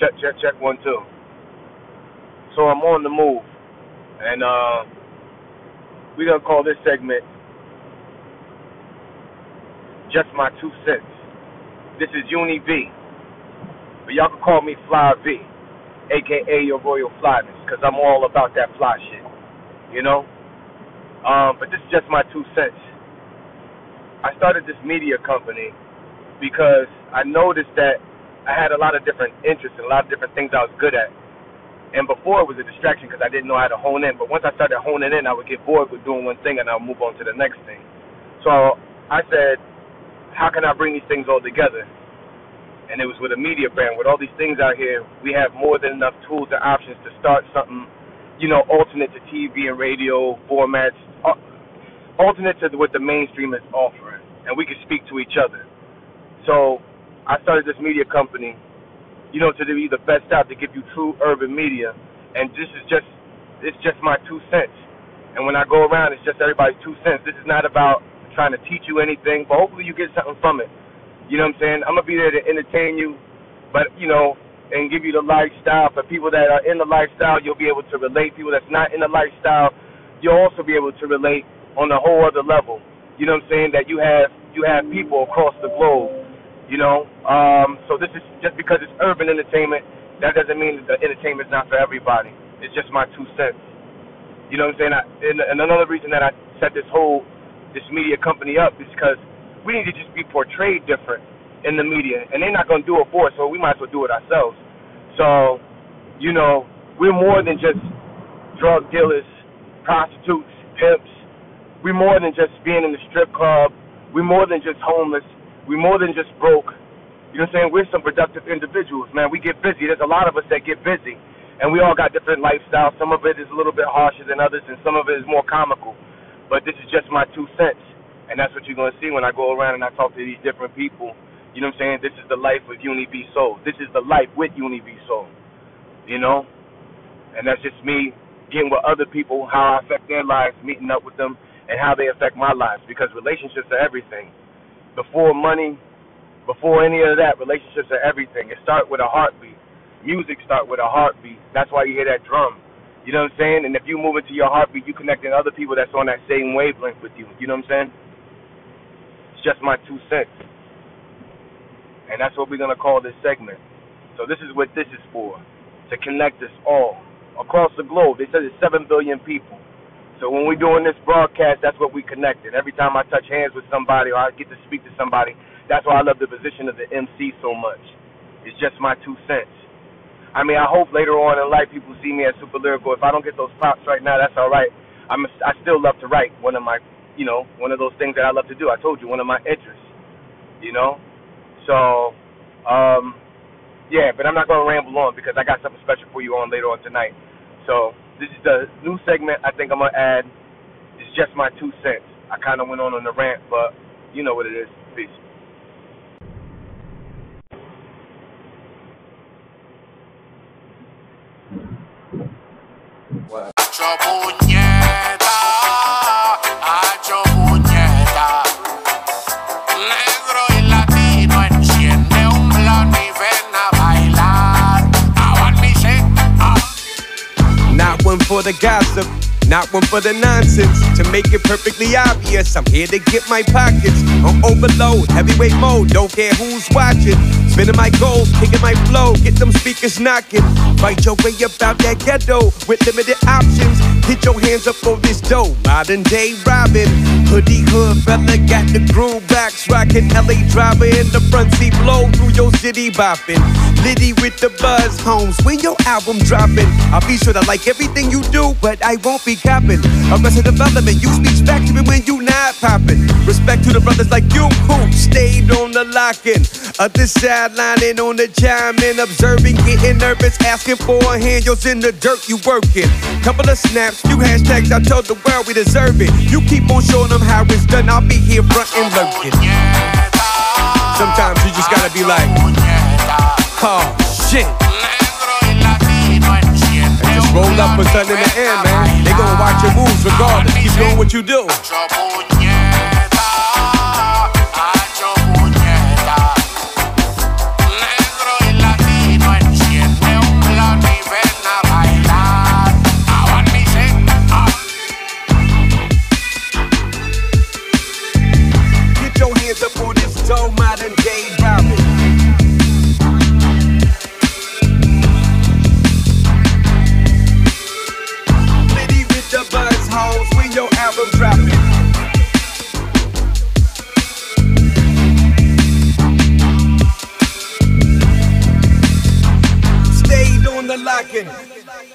Check, check, check, one, two. So I'm on the move. And uh, we're going to call this segment Just My Two Cents. This is Uni V. But y'all can call me Fly V, aka your Royal Flyness, because I'm all about that fly shit. You know? Um, but this is just my two cents. I started this media company because I noticed that I had a lot of different interests and a lot of different things I was good at. And before it was a distraction because I didn't know how to hone in. But once I started honing in, I would get bored with doing one thing and I'll move on to the next thing. So I said, how can I bring these things all together? And it was with a media brand. With all these things out here, we have more than enough tools and options to start something, you know, alternate to TV and radio formats, uh, alternate to what the mainstream is offering. And we can speak to each other. So I started this media company, you know, to be the best out to give you true urban media. And this is just it's just my two cents. And when I go around, it's just everybody's two cents. This is not about trying to teach you anything, but hopefully you get something from it. You know what I'm saying? I'm gonna be there to entertain you, but you know, and give you the lifestyle. For people that are in the lifestyle, you'll be able to relate. People that's not in the lifestyle, you'll also be able to relate on a whole other level. You know what I'm saying? That you have you have people across the globe you know, um, so this is just because it's urban entertainment, that doesn't mean that the entertainment's not for everybody. It's just my two cents. You know what I'm saying? I, and, and another reason that I set this whole this media company up is because we need to just be portrayed different in the media, and they're not going to do it for us, so we might as well do it ourselves. So, you know, we're more than just drug dealers, prostitutes, pimps. We're more than just being in the strip club. We're more than just homeless we more than just broke. You know what I'm saying? We're some productive individuals, man. We get busy. There's a lot of us that get busy. And we all got different lifestyles. Some of it is a little bit harsher than others, and some of it is more comical. But this is just my two cents. And that's what you're to see when I go around and I talk to these different people. You know what I'm saying? This is the life with Uni V Soul. This is the life with Uni V Soul. You know? And that's just me getting with other people, how I affect their lives, meeting up with them, and how they affect my lives. Because relationships are everything before money, before any of that, relationships are everything. It starts with a heartbeat. Music starts with a heartbeat. That's why you hear that drum. You know what I'm saying? And if you move into your heartbeat, you connecting other people that's on that same wavelength with you. You know what I'm saying? It's just my two cents. And that's what we're gonna call this segment. So this is what this is for. To connect us all across the globe. They said there's seven billion people. So when we're doing this broadcast, that's what we connected. Every time I touch hands with somebody or I get to speak to somebody, that's why I love the position of the MC so much. It's just my two cents. I mean, I hope later on in life people see me as super lyrical. If I don't get those props right now, that's all right. I'm a, I still love to write. One of my, you know, one of those things that I love to do. I told you, one of my interests. You know, so, um, yeah. But I'm not gonna ramble on because I got something special for you on later on tonight. So this is the new segment I think I'm gonna add. It's just my two cents. I kind of went on on the rant, but you know what it is. Peace. What? For the gossip, not one for the nonsense. To make it perfectly obvious, I'm here to get my pockets on overload, heavyweight mode. Don't care who's watching. Spinning my gold, kicking my flow, get them speakers knocking. Fight your way about that ghetto with limited options. Hit your hands up for this dough. Modern day Robin, hoodie hood fella got the groove backs rocking. LA driver in the front seat, blow through your city bopping. Liddy with the buzz, homes. When your album dropping, I'll be sure to like everything you do, but I won't be copping. Arrested development, you speech factory when you not popping. Respect to the brothers like you who stayed on the locking. Other sidelining on the chime and observing, getting nervous, asking for a hand. You're in the dirt, you working. Couple of snaps, few hashtags, I told the world we deserve it. You keep on showing them how it's done, I'll be here front and lurking. Sometimes you just gotta be like, oh shit. And just roll up something in the air, regardless. Keep doing what you do. Get your hands up on this dough, modern day. Your album dropping. Stayed on the locking.